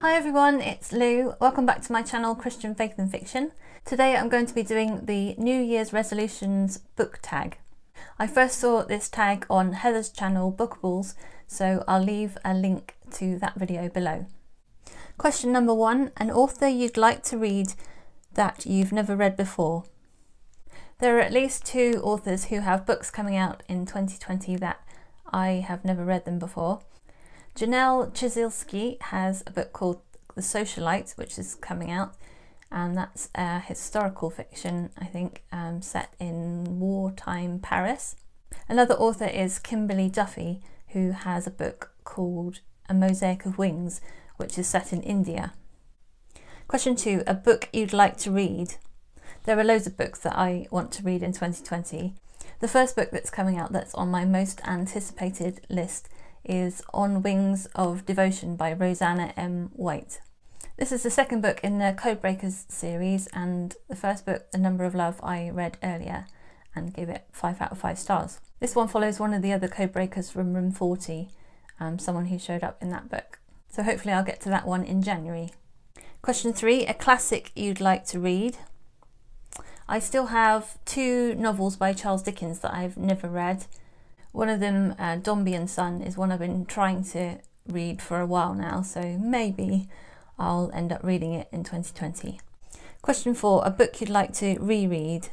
Hi everyone, it's Lou. Welcome back to my channel Christian Faith and Fiction. Today I'm going to be doing the New Year's Resolutions book tag. I first saw this tag on Heather's channel Bookables, so I'll leave a link to that video below. Question number one An author you'd like to read that you've never read before. There are at least two authors who have books coming out in 2020 that I have never read them before. J'nell Ciesielski has a book called The Socialite, which is coming out, and that's a historical fiction, I think, um, set in wartime Paris. Another author is Kimberly Duffy, who has a book called A Mosaic of Wings, which is set in India. Question two A book you'd like to read. There are loads of books that I want to read in 2020. The first book that's coming out that's on my most anticipated list is On Wings of Devotion by Roseanna M. White. This is the second book in the Codebreakers series, and the first book, The Number of Love, I read earlier and gave it 5 out of 5 stars. This one follows one of the other Codebreakers from Room 40, um, someone who showed up in that book. So hopefully I'll get to that one in January. Question 3 A classic you'd like to read? I still have two novels by Charles Dickens that I've never read. One of them, uh, Dombey and Son, is one I've been trying to read for a while now, so maybe I'll end up reading it in 2020. Question four A book you'd like to reread?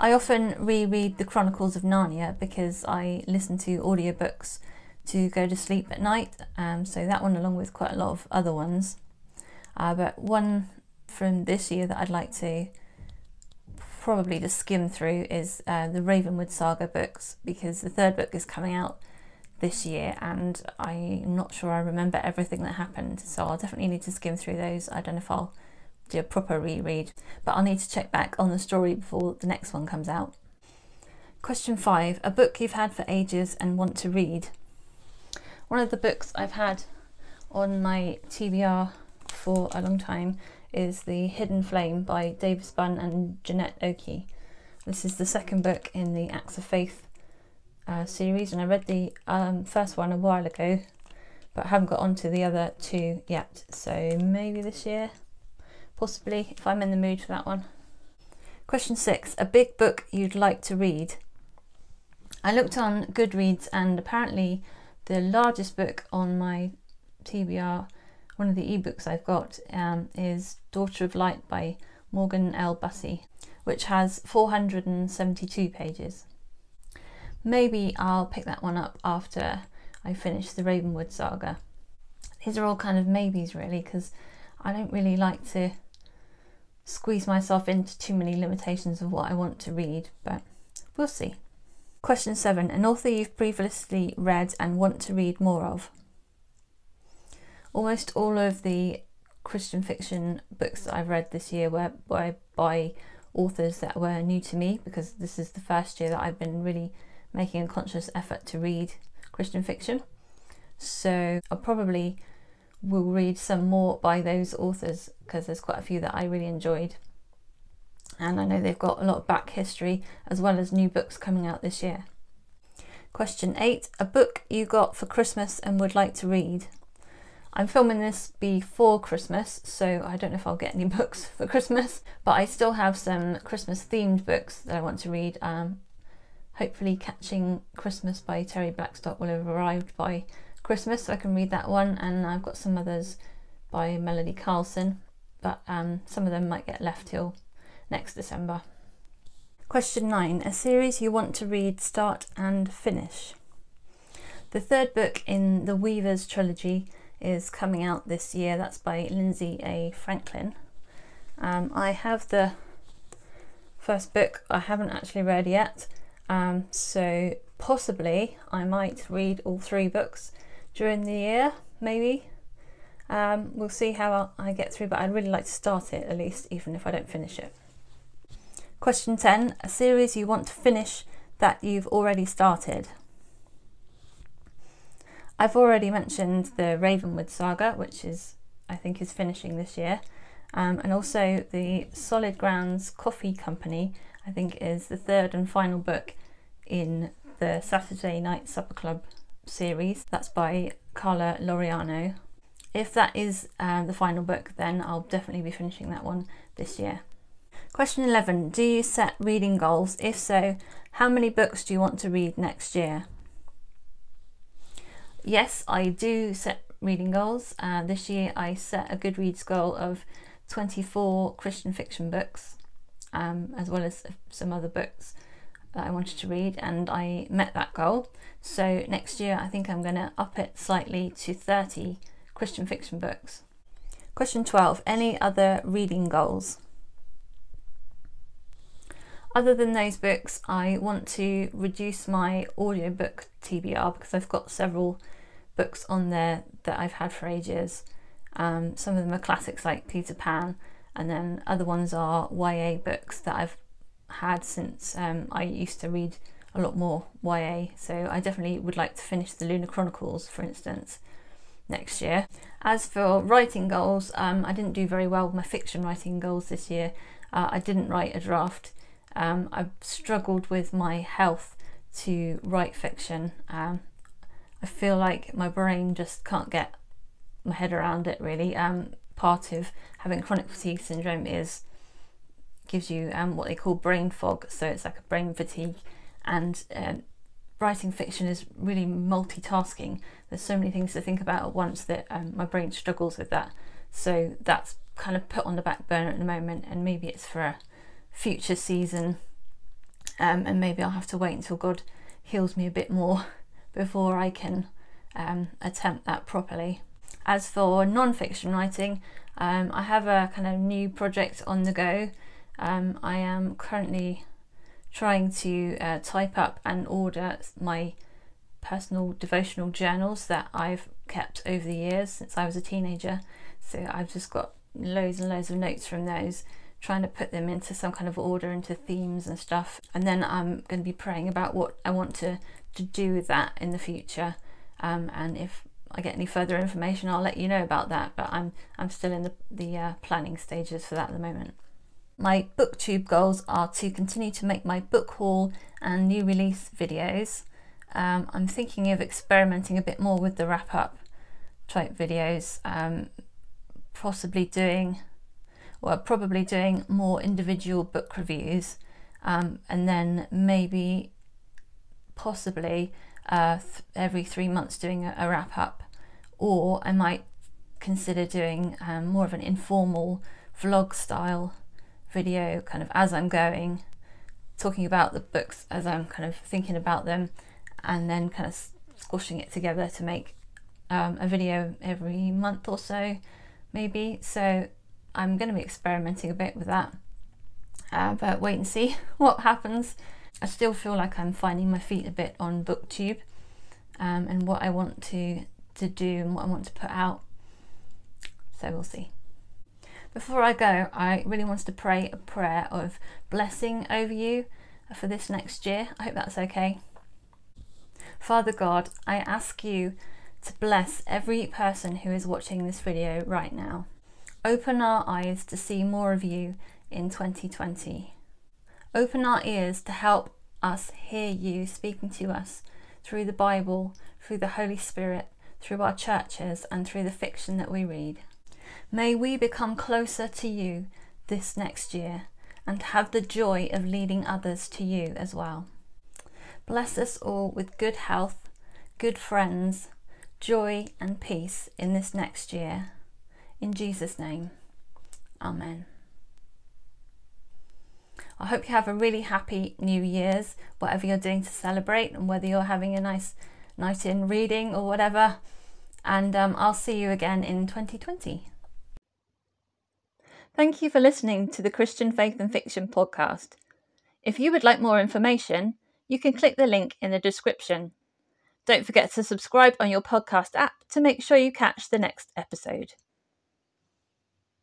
I often reread The Chronicles of Narnia because I listen to audiobooks to go to sleep at night, um, so that one, along with quite a lot of other ones. Uh, but one from this year that I'd like to probably just skim through is uh, the Ravenwood Saga books because the third book is coming out this year and I'm not sure I remember everything that happened so I'll definitely need to skim through those. I don't know if I'll do a proper reread but I'll need to check back on the story before the next one comes out. Question 5. A book you've had for ages and want to read. One of the books I've had on my TBR for a long time is The Hidden Flame by Davis Bunn and Janette Oke. This is the second book in the Acts of Faith uh, series, and I read the um, first one a while ago, but I haven't got onto the other two yet. So maybe this year, possibly, if I'm in the mood for that one. Question six A big book you'd like to read? I looked on Goodreads, and apparently, the largest book on my TBR one of the ebooks I've got um, is Daughter of Light by Morgan L. Busse, which has 472 pages. Maybe I'll pick that one up after I finish the Ravenwood saga. These are all kind of maybes, really, because I don't really like to squeeze myself into too many limitations of what I want to read, but we'll see. Question seven An author you've previously read and want to read more of? Almost all of the Christian fiction books that I've read this year were by, by authors that were new to me because this is the first year that I've been really making a conscious effort to read Christian fiction. So I probably will read some more by those authors because there's quite a few that I really enjoyed. And I know they've got a lot of back history as well as new books coming out this year. Question 8 A book you got for Christmas and would like to read. I'm filming this before Christmas, so I don't know if I'll get any books for Christmas, but I still have some Christmas themed books that I want to read. Um, hopefully, Catching Christmas by Terri Blackstock will have arrived by Christmas, so I can read that one, and I've got some others by Melody Carlson, but um, some of them might get left till next December. Question 9 A series you want to read, start, and finish. The third book in the Weavers trilogy is coming out this year. That's by Lindsay A. Franklin. Um, I have the first book I haven't actually read yet, um, so possibly I might read all three books during the year, maybe. Um, we'll see how I get through, but I'd really like to start it at least, even if I don't finish it. Question 10 A series you want to finish that you've already started. I've already mentioned the Ravenwood saga, which is I think is finishing this year, um, and also the Solid Grounds Coffee Company. I think is the third and final book in the Saturday Night Supper Club series. That's by Carla Laureano. If that is uh, the final book, then I'll definitely be finishing that one this year. Question 11 Do you set reading goals? If so, how many books do you want to read next year? Yes, I do set reading goals. Uh, this year I set a Goodreads goal of 24 Christian fiction books, um, as well as some other books that I wanted to read, and I met that goal. So next year I think I'm going to up it slightly to 30 Christian fiction books. Question 12 Any other reading goals? Other than those books, I want to reduce my audiobook TBR because I've got several books on there that I've had for ages. Um, some of them are classics like Peter Pan, and then other ones are YA books that I've had since um, I used to read a lot more YA. So I definitely would like to finish the Lunar Chronicles, for instance, next year. As for writing goals, um, I didn't do very well with my fiction writing goals this year. Uh, I didn't write a draft. Um, I've struggled with my health to write fiction. Um, I feel like my brain just can't get my head around it really. Um, part of having chronic fatigue syndrome is gives you um, what they call brain fog, so it's like a brain fatigue, and uh, writing fiction is really multitasking. There's so many things to think about at once that um, my brain struggles with that. So that's kind of put on the back burner at the moment, and maybe it's for a future season, um, and maybe I'll have to wait until God heals me a bit more before I can um, attempt that properly. As for non fiction writing, um, I have a kind of new project on the go. Um, I am currently trying to uh, type up and order my personal devotional journals that I've kept over the years since I was a teenager. So I've just got loads and loads of notes from those, trying to put them into some kind of order, into themes and stuff. And then I'm going to be praying about what I want to, to do with that in the future. Um, and if I get any further information, I'll let you know about that. But I'm I'm still in the the uh, planning stages for that at the moment. My booktube goals are to continue to make my book haul and new release videos. Um, I'm thinking of experimenting a bit more with the wrap up type videos, um, possibly doing, well, probably doing more individual book reviews, um, and then maybe, possibly uh, th- every three months doing a, a, wrap up, or I might consider doing um, more of an informal vlog style video kind of as I'm going, talking about the books as I'm kind of thinking about them, and then kind of squashing it together to make um, a video every month or so, maybe. So I'm going to be experimenting a bit with that, uh, but wait and see what happens. I still feel like I'm finding my feet a bit on BookTube um, and what I want to to do and what I want to put out. So we'll see. Before I go, I really wanted to pray a prayer of blessing over you for this next year. I hope that's okay. Father God, I ask you to bless every person who is watching this video right now. Open our eyes to see more of you in 2020. Open our ears to help us hear you speaking to us through the Bible, through the Holy Spirit, through our churches, and through the fiction that we read. May we become closer to you this next year and have the joy of leading others to you as well. Bless us all with good health, good friends, joy, and peace in this next year. In Jesus' name, Amen. I hope you have a really happy New Year's, whatever you're doing to celebrate, and whether you're having a nice night in reading or whatever. And um, I'll see you again in 2020. Thank you for listening to the Christian Faith and Fiction podcast. If you would like more information, you can click the link in the description. Don't forget to subscribe on your podcast app to make sure you catch the next episode.